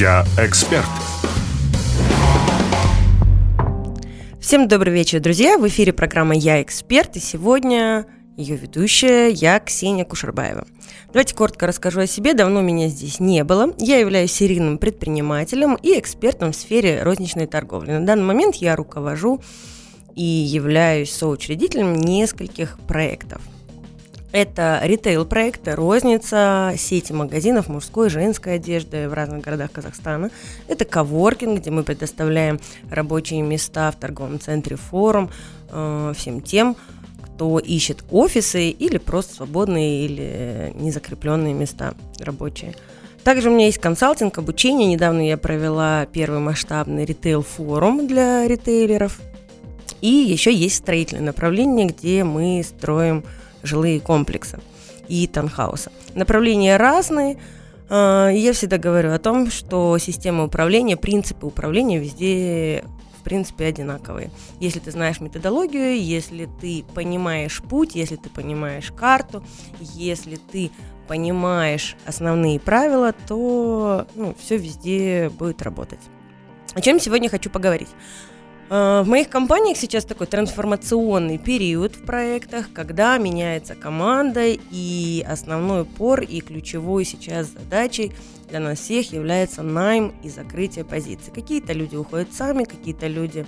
Я эксперт. Всем добрый вечер, друзья. В эфире программа «Я эксперт», и сегодня ее ведущая я, Ксения Кушербаева. Давайте коротко расскажу о себе. Давно меня здесь не было. Я являюсь серийным предпринимателем и экспертом в сфере розничной торговли. На данный момент я руковожу и являюсь соучредителем нескольких проектов. Это ритейл-проекты, розница, сети магазинов мужской и женской одежды в разных городах Казахстана. Это коворкинг, где мы предоставляем рабочие места в торговом центре «Форум» э, всем тем, кто ищет офисы или просто свободные или незакрепленные места рабочие. Также у меня есть консалтинг, обучение. Недавно я провела первый масштабный ритейл-форум для ритейлеров. И еще есть строительное направление, где мы строим жилые комплексы и таунхаусы. Направления разные. А, я всегда говорю о том, что система управления, принципы управления везде в принципе одинаковые. Если ты знаешь методологию, если ты понимаешь путь, если ты понимаешь карту, если ты понимаешь основные правила, то ну, все везде будет работать. О чем сегодня хочу поговорить? Э, в моих компаниях сейчас такой трансформационный период в проектах, когда меняется команда, и основной упор и ключевой сейчас задачей для нас всех является найм и закрытие позиций. Какие-то люди уходят сами, какие-то люди,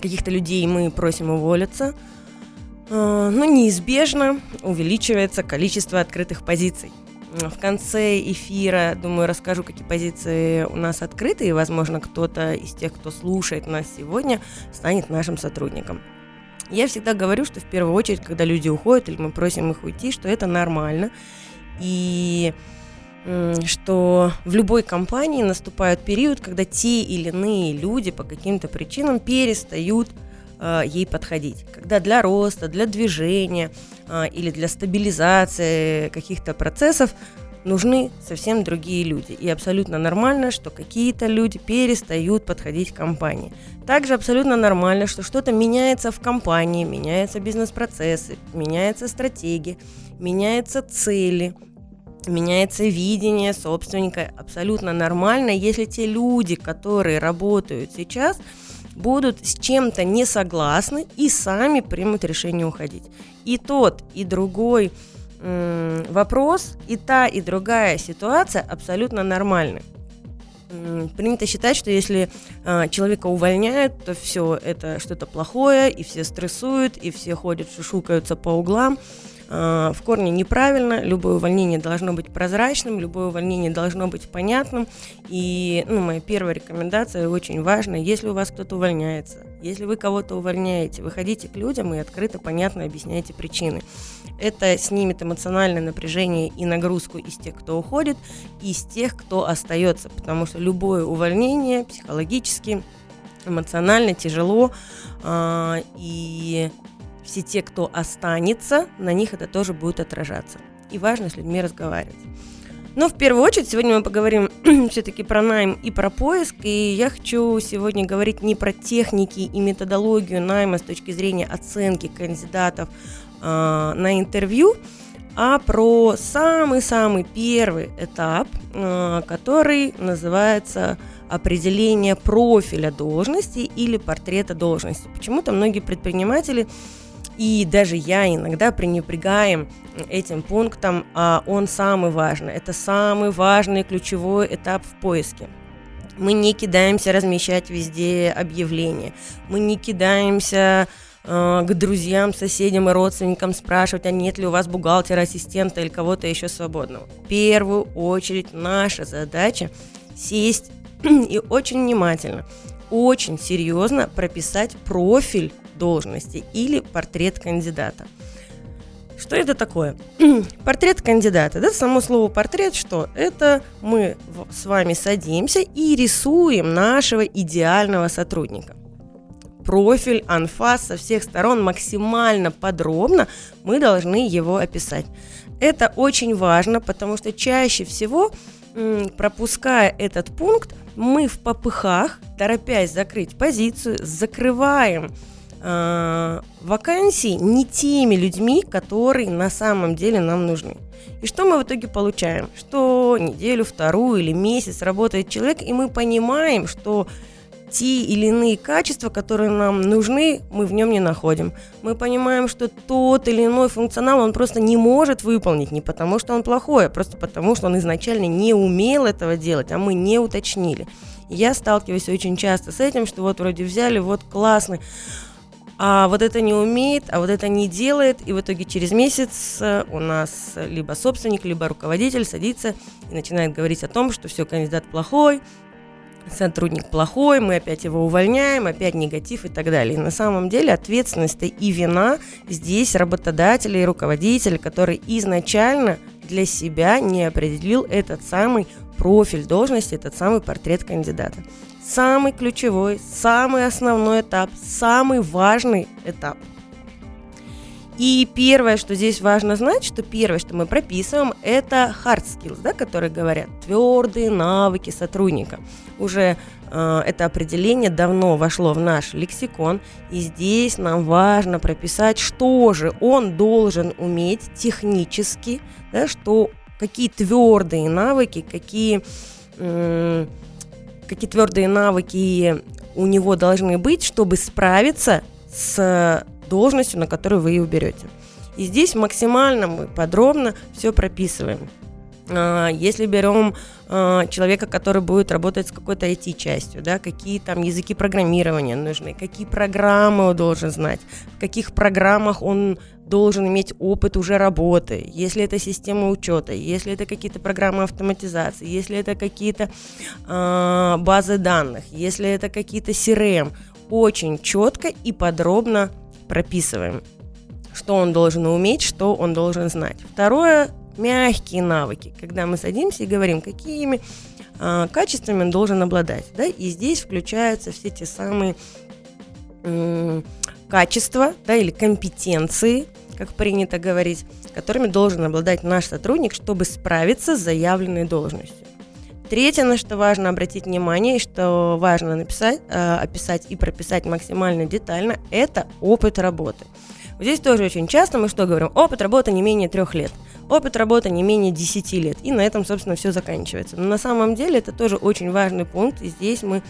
каких-то людей мы просим уволиться, э, но неизбежно увеличивается количество открытых позиций. В конце эфира, думаю, расскажу, какие позиции у нас открыты, и, возможно, кто-то из тех, кто слушает нас сегодня, станет нашим сотрудником. Я всегда говорю, что в первую очередь, когда люди уходят или мы просим их уйти, что это нормально, и что в любой компании наступает период, когда те или иные люди по каким-то причинам перестают э, ей подходить. Когда для роста, для движения э, или для стабилизации каких-то процессов нужны совсем другие люди. И абсолютно нормально, что какие-то люди перестают подходить к компании. Также абсолютно нормально, что что-то меняется в компании, меняются бизнес-процессы, меняется стратегия, меняются цели, меняется видение собственника. Абсолютно нормально, если те люди, которые работают сейчас, будут с чем-то не согласны и сами примут решение уходить. И тот, и другой м- вопрос, и та, и другая ситуация абсолютно нормальны. Принято считать, что если э, человека увольняют, то все это что-то плохое, и все стрессуют, и все ходят, шушукаются по углам. Э, в корне неправильно. Любое увольнение должно быть прозрачным, любое увольнение должно быть понятным. И ну, моя первая рекомендация очень важная. Если у вас кто-то увольняется, если вы кого-то увольняете, выходите к людям и открыто, понятно объясняйте причины. Это снимет эмоциональное напряжение и нагрузку из тех, кто уходит, и из тех, кто остается. Потому что любое увольнение психологически, эмоционально тяжело. Э, и все те, кто останется, на них это тоже будет отражаться. И важно с людьми разговаривать. Но в первую очередь сегодня мы поговорим все-таки про найм и про поиск. И я хочу сегодня говорить не про техники и методологию найма с точки зрения оценки кандидатов э, на интервью, а про самый-самый первый этап, э, который называется определение профиля должности или портрета должности. Почему-то многие предприниматели и даже я иногда пренебрегаем этим пунктом, а он самый важный. Это самый важный ключевой этап в поиске. Мы не кидаемся размещать везде объявления. Мы не кидаемся э, к друзьям, соседям и родственникам спрашивать, а нет ли у вас бухгалтера, ассистента или кого-то еще свободного. В первую очередь наша задача сесть и очень внимательно, очень серьезно прописать профиль должности или портрет кандидата. Что это такое? портрет кандидата. Да, само слово портрет, что это мы с вами садимся и рисуем нашего идеального сотрудника. Профиль, анфас со всех сторон максимально подробно мы должны его описать. Это очень важно, потому что чаще всего, пропуская этот пункт, мы в попыхах, торопясь закрыть позицию, закрываем э, вакансий не теми людьми, которые на самом деле нам нужны. И что мы в итоге получаем? Что неделю, вторую или месяц работает человек, и мы понимаем, что те или иные качества, которые нам нужны, мы в нем не находим. Мы понимаем, что тот или иной функционал он просто не может выполнить, не потому что он плохой, а просто потому что он изначально не умел этого делать, а мы не уточнили. я сталкиваюсь очень часто с этим, что вот вроде взяли, вот классный, а вот это не умеет, а вот это не делает, и в итоге через месяц э, у нас либо собственник, либо руководитель садится и начинает говорить о том, что все, кандидат плохой, сотрудник плохой, мы опять его увольняем, опять негатив и так далее. И на самом деле ответственность и вина здесь работодателя и руководителя, который изначально для себя не определил этот самый профиль должности, этот самый портрет кандидата. Самый ключевой, самый основной этап, самый важный этап – и первое, что здесь важно знать, что первое, что мы прописываем, это hard skills, да, которые говорят твердые навыки сотрудника. Уже э, это определение давно вошло в наш лексикон, и здесь нам важно прописать, что же он должен уметь технически, да, что какие твердые навыки, какие, какие твердые навыки у него должны быть, чтобы справиться с должностью, на которую вы ее берете. И здесь максимально мы подробно все прописываем. А, если берем а, человека, который будет работать с какой-то IT-частью, да, какие там языки программирования нужны, какие программы он должен знать, в каких программах он должен иметь опыт уже работы, если это система учета, если это какие-то программы автоматизации, если это какие-то э, базы данных, если это какие-то CRM, очень четко и подробно прописываем, что он должен уметь, что он должен знать. Второе – мягкие навыки, когда мы садимся и говорим, какими э, качествами он должен обладать. Да? И здесь включаются все те самые э, качества да, или компетенции, как принято говорить, которыми должен обладать наш сотрудник, чтобы справиться с заявленной должностью. Третье, на что важно обратить внимание и что важно написать, э, описать и прописать максимально детально, это опыт работы. Здесь тоже очень часто мы что говорим? Опыт работы не менее трех лет. Опыт работы не менее 10 лет. И на этом, собственно, все заканчивается. Но на самом деле это тоже очень важный пункт. И здесь мы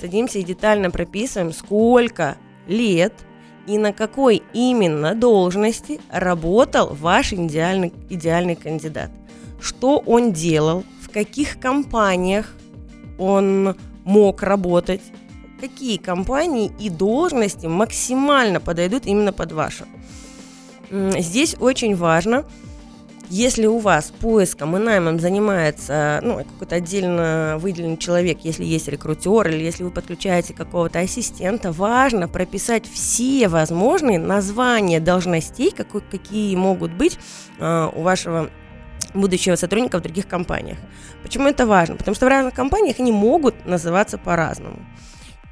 садимся и детально прописываем, сколько лет и на какой именно должности работал ваш идеальный, идеальный кандидат. Что он делал, каких компаниях он мог работать, какие компании и должности максимально подойдут именно под вашу. Здесь очень важно, если у вас поиском и наймом занимается ну, какой-то отдельно выделенный человек, если есть рекрутер или если вы подключаете какого-то ассистента, важно прописать все возможные названия должностей, какой, какие могут быть э, у вашего будущего сотрудника в других компаниях. Почему это важно? Потому что в разных компаниях они могут называться по-разному.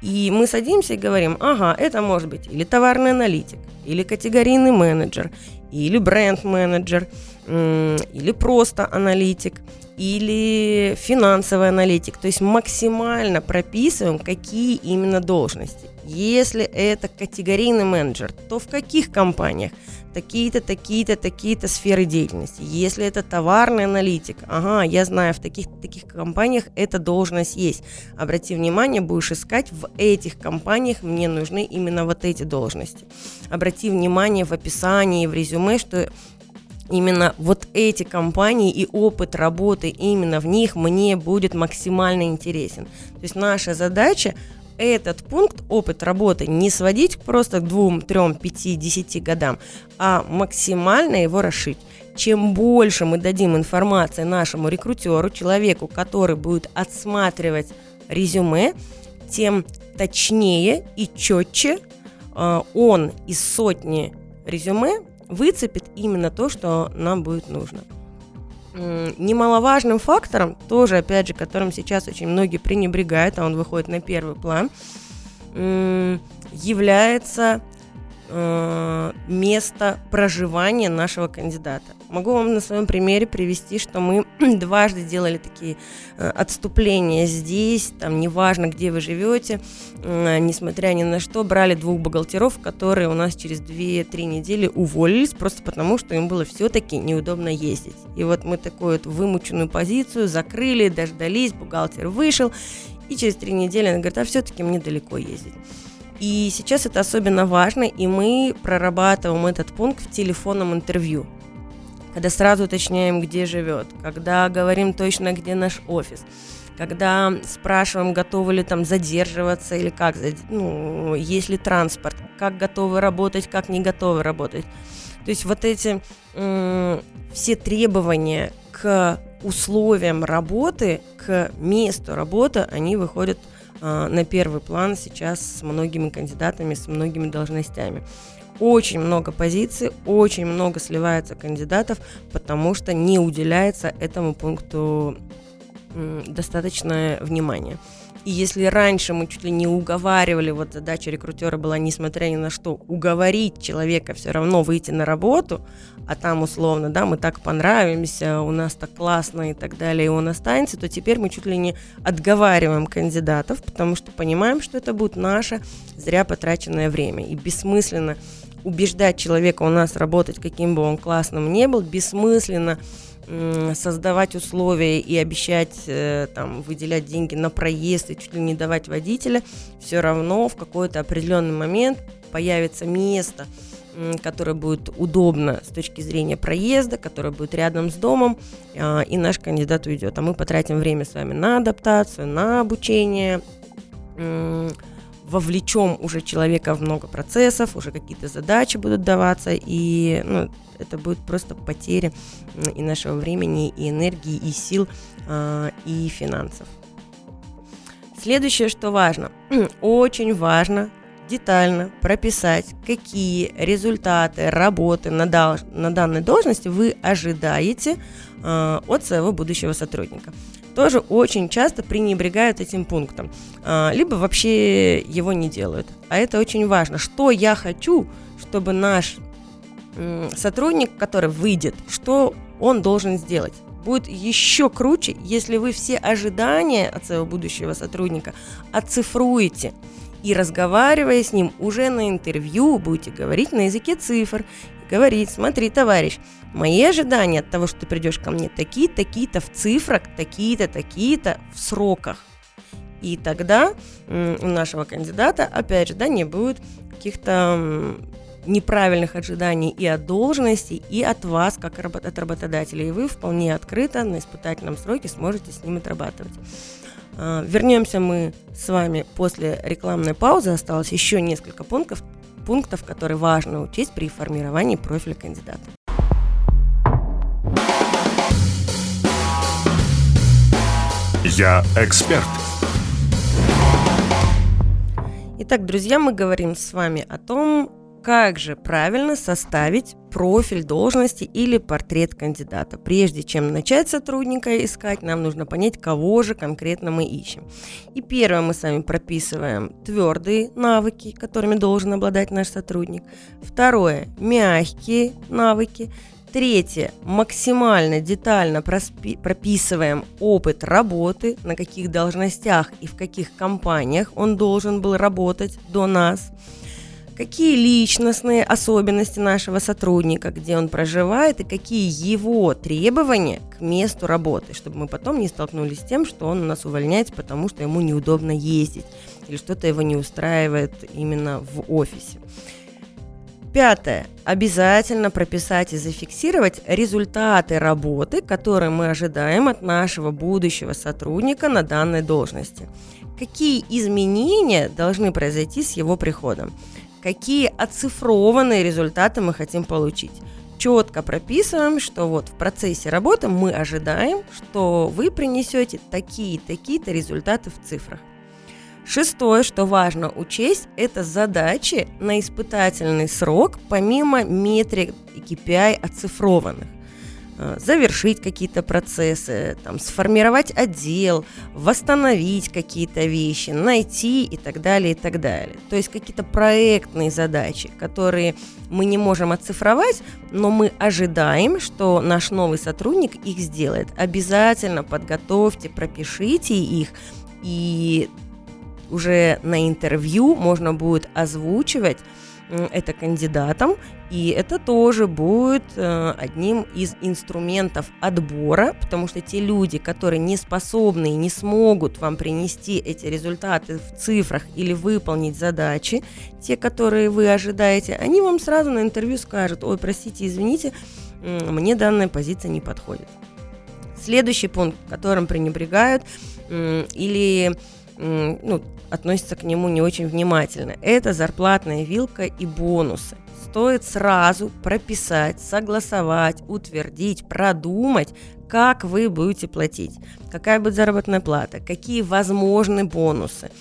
И мы садимся и говорим, ага, это может быть или товарный аналитик, или категорийный менеджер, или бренд-менеджер, или просто аналитик, или финансовый аналитик. То есть максимально прописываем, какие именно должности. Если это категорийный менеджер, то в каких компаниях? Такие-то, такие-то, такие-то сферы деятельности. Если это товарный аналитик, ага, я знаю, в таких таких компаниях эта должность есть. Обрати внимание, будешь искать в этих компаниях, мне нужны именно вот эти должности. Обрати внимание в описании, в резюме, что именно вот эти компании и опыт работы именно в них мне будет максимально интересен. То есть наша задача этот пункт, опыт работы, не сводить просто к двум, трем, пяти, десяти годам, а максимально его расшить. Чем больше мы дадим информации нашему рекрутеру, человеку, который будет отсматривать резюме, тем точнее и четче э, он из сотни резюме выцепит именно то, что нам будет нужно. Немаловажным фактором, тоже, опять же, которым сейчас очень многие пренебрегают, а он выходит на первый план, является э, место проживания нашего кандидата. Могу вам на своем примере привести, что мы дважды делали такие э, отступления здесь, там неважно, где вы живете, э, несмотря ни на что, брали двух бухгалтеров, которые у нас через 2-3 недели уволились, просто потому, что им было все-таки неудобно ездить. И вот мы такую вот вымученную позицию закрыли, дождались, бухгалтер вышел, и через три недели она говорит, а все-таки мне далеко ездить. И сейчас это особенно важно, и мы прорабатываем этот пункт в телефонном интервью. Когда сразу уточняем, где живет, когда говорим точно, где наш офис, когда спрашиваем, готовы ли там задерживаться или как, ну, есть ли транспорт, как готовы работать, как не готовы работать. То есть вот эти все требования к условиям работы, к месту работы, они выходят на первый план сейчас с многими кандидатами, с многими должностями. Очень много позиций, очень много сливается кандидатов, потому что не уделяется этому пункту э, достаточное внимание. И если раньше мы чуть ли не уговаривали, вот задача рекрутера была, несмотря ни на что, уговорить человека все равно выйти на работу, а там условно, да, мы так понравимся, у нас так классно и так далее, и он останется, то теперь мы чуть ли не отговариваем кандидатов, потому что понимаем, что это будет наше зря потраченное время. И бессмысленно убеждать человека у нас работать, каким бы он классным не был, бессмысленно создавать условия и обещать э, там, выделять деньги на проезд и чуть ли не давать водителя, все равно в какой-то определенный момент появится место, которое будет удобно с точки зрения проезда, которое будет рядом с домом, а, и наш кандидат уйдет. А мы потратим время с вами на адаптацию, на обучение, вовлечем уже человека в много процессов, уже какие-то задачи будут даваться, и ну, это будет просто потеря и нашего времени, и энергии, и сил, а, и финансов. Следующее, что важно, очень важно детально прописать, какие результаты работы на, дол- на данной должности вы ожидаете э, от своего будущего сотрудника. Тоже очень часто пренебрегают этим пунктом, э, либо вообще его не делают. А это очень важно. Что я хочу, чтобы наш сотрудник, который выйдет, что он должен сделать? будет еще круче, если вы все ожидания от своего будущего сотрудника оцифруете и разговаривая с ним уже на интервью, будете говорить на языке цифр. Говорить, смотри, товарищ, мои ожидания от того, что ты придешь ко мне, такие такие-то в цифрах, такие-то, такие-то в сроках. И тогда у нашего кандидата, опять же, да, не будет каких-то неправильных ожиданий и от должности, и от вас, как от работодателя. И вы вполне открыто на испытательном сроке сможете с ним отрабатывать. А, вернемся мы с вами после рекламной паузы. Осталось еще несколько пунктов, пунктов, которые важно учесть при формировании профиля кандидата. Я эксперт. Итак, друзья, мы говорим с вами о том, как же правильно составить профиль должности или портрет кандидата? Прежде чем начать сотрудника искать, нам нужно понять, кого же конкретно мы ищем. И первое, мы с вами прописываем твердые навыки, которыми должен обладать наш сотрудник. Второе, мягкие навыки. Третье, максимально детально прописываем опыт работы, на каких должностях и в каких компаниях он должен был работать до нас какие личностные особенности нашего сотрудника, где он проживает и какие его требования к месту работы, чтобы мы потом не столкнулись с тем, что он у нас увольняется, потому что ему неудобно ездить или что-то его не устраивает именно в офисе. Пятое. Обязательно прописать и зафиксировать результаты работы, которые мы ожидаем от нашего будущего сотрудника на данной должности. Какие изменения должны произойти с его приходом? Какие оцифрованные результаты мы хотим получить. Четко прописываем, что вот в процессе работы мы ожидаем, что вы принесете такие-такие-то результаты в цифрах. Шестое, что важно учесть, это задачи на испытательный срок, помимо метрик и KPI оцифрованных. Э, завершить какие-то процессы, там, сформировать отдел, восстановить какие-то вещи, найти и так далее, и так далее. То есть какие-то проектные задачи, которые мы не можем оцифровать, но мы ожидаем, что наш новый сотрудник их сделает. Обязательно подготовьте, пропишите их, и уже на интервью можно будет озвучивать это кандидатам, и это тоже будет э, одним из инструментов отбора, потому что те люди, которые не способны и не смогут вам принести эти результаты в цифрах или выполнить задачи, те, которые вы ожидаете, они вам сразу на интервью скажут, ой, простите, извините, мне данная позиция не подходит. Следующий пункт, которым пренебрегают или ну, относятся к нему не очень внимательно. Это зарплатная вилка и бонусы. Стоит сразу прописать, согласовать, утвердить, продумать, как вы будете платить, какая будет заработная плата, какие возможны бонусы,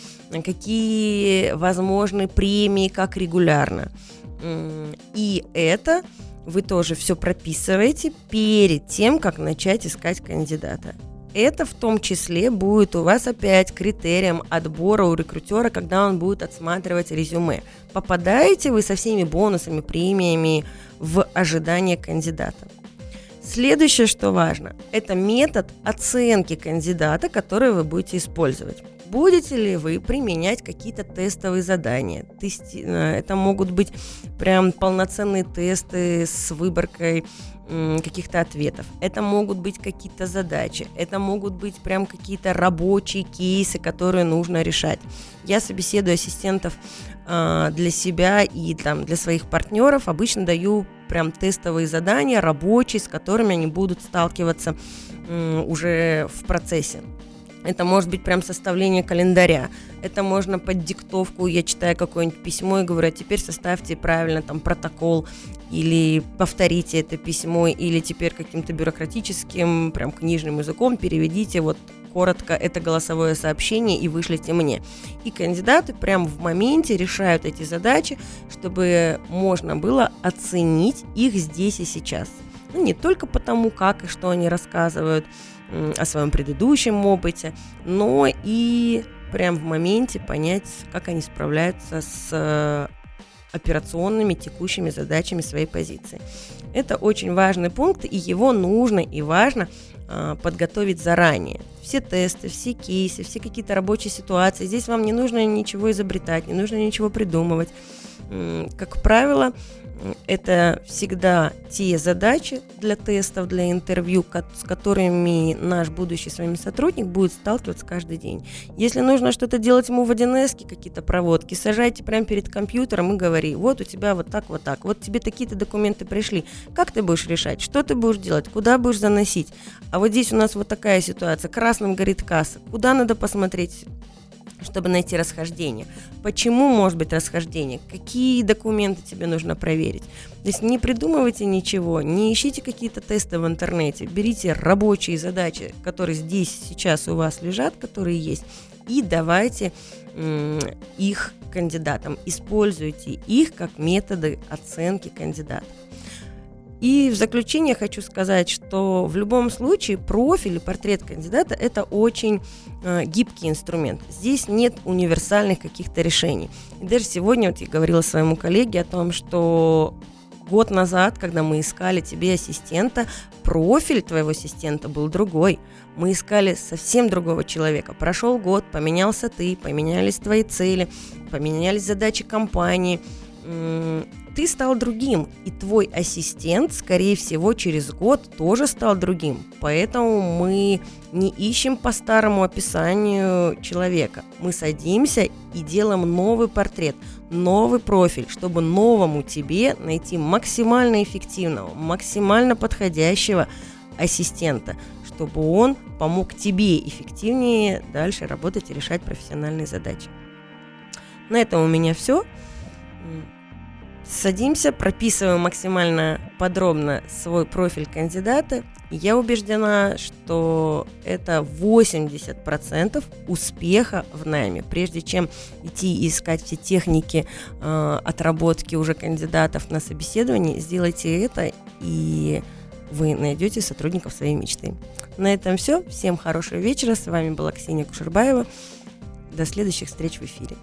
какие возможны премии, как регулярно. И это вы тоже все прописываете перед тем, как начать искать кандидата. Это в том числе будет у вас опять критерием отбора у рекрутера, когда он будет отсматривать резюме. Попадаете вы со всеми бонусами, премиями в ожидание кандидата. Следующее, что важно, это метод оценки кандидата, который вы будете использовать. Будете ли вы применять какие-то тестовые задания? Тести... Э, это могут быть прям полноценные тесты с выборкой каких-то ответов. Это могут быть какие-то задачи, это могут быть прям какие-то рабочие кейсы, которые нужно решать. Я собеседую ассистентов э, для себя и там для своих партнеров обычно даю прям тестовые задания рабочие, с которыми они будут сталкиваться э, уже в процессе. Это может быть прям составление календаря. Это можно под диктовку, я читаю какое-нибудь письмо и говорю, а теперь составьте правильно там протокол или повторите это письмо, или теперь каким-то бюрократическим, прям книжным языком переведите вот коротко это голосовое сообщение и вышлите мне. И кандидаты прям в моменте решают эти задачи, чтобы можно было оценить их здесь и сейчас. Ну, не только потому, как и что они рассказывают, о своем предыдущем опыте, но и прям в моменте понять, как они справляются с э, операционными текущими задачами своей позиции. Это очень важный пункт, и его нужно и важно э, подготовить заранее. Все тесты, все кейсы, все какие-то рабочие ситуации. Здесь вам не нужно ничего изобретать, не нужно ничего придумывать. Как правило, это всегда те задачи для тестов, для интервью, с которыми наш будущий с вами сотрудник будет сталкиваться каждый день. Если нужно что-то делать ему в 1С, какие-то проводки, сажайте прямо перед компьютером и говори, вот у тебя вот так, вот так, вот тебе такие-то документы пришли, как ты будешь решать, что ты будешь делать, куда будешь заносить. А вот здесь у нас вот такая ситуация, красным горит касса, куда надо посмотреть чтобы найти расхождение. Почему может быть расхождение? Какие документы тебе нужно проверить? То есть не придумывайте ничего, не ищите какие-то тесты в интернете, берите рабочие задачи, которые здесь сейчас у вас лежат, которые есть, и давайте их кандидатам, используйте их как методы оценки кандидатов. И в заключение хочу сказать, что в любом случае профиль и портрет кандидата – это очень э, гибкий инструмент. Здесь нет универсальных каких-то решений. И даже сегодня вот я говорила своему коллеге о том, что год назад, когда мы искали тебе ассистента, профиль твоего ассистента был другой. Мы искали совсем другого человека. Прошел год, поменялся ты, поменялись твои цели, поменялись задачи компании – ты стал другим, и твой ассистент, скорее всего, через год тоже стал другим. Поэтому мы не ищем по старому описанию человека. Мы садимся и делаем новый портрет, новый профиль, чтобы новому тебе найти максимально эффективного, максимально подходящего ассистента, чтобы он помог тебе эффективнее дальше работать и решать профессиональные задачи. На этом у меня все. Садимся, прописываем максимально подробно свой профиль кандидата. Я убеждена, что это 80% успеха в найме. Прежде чем идти искать все техники э, отработки уже кандидатов на собеседование, сделайте это и вы найдете сотрудников своей мечты. На этом все. Всем хорошего вечера. С вами была Ксения Кушербаева. До следующих встреч в эфире.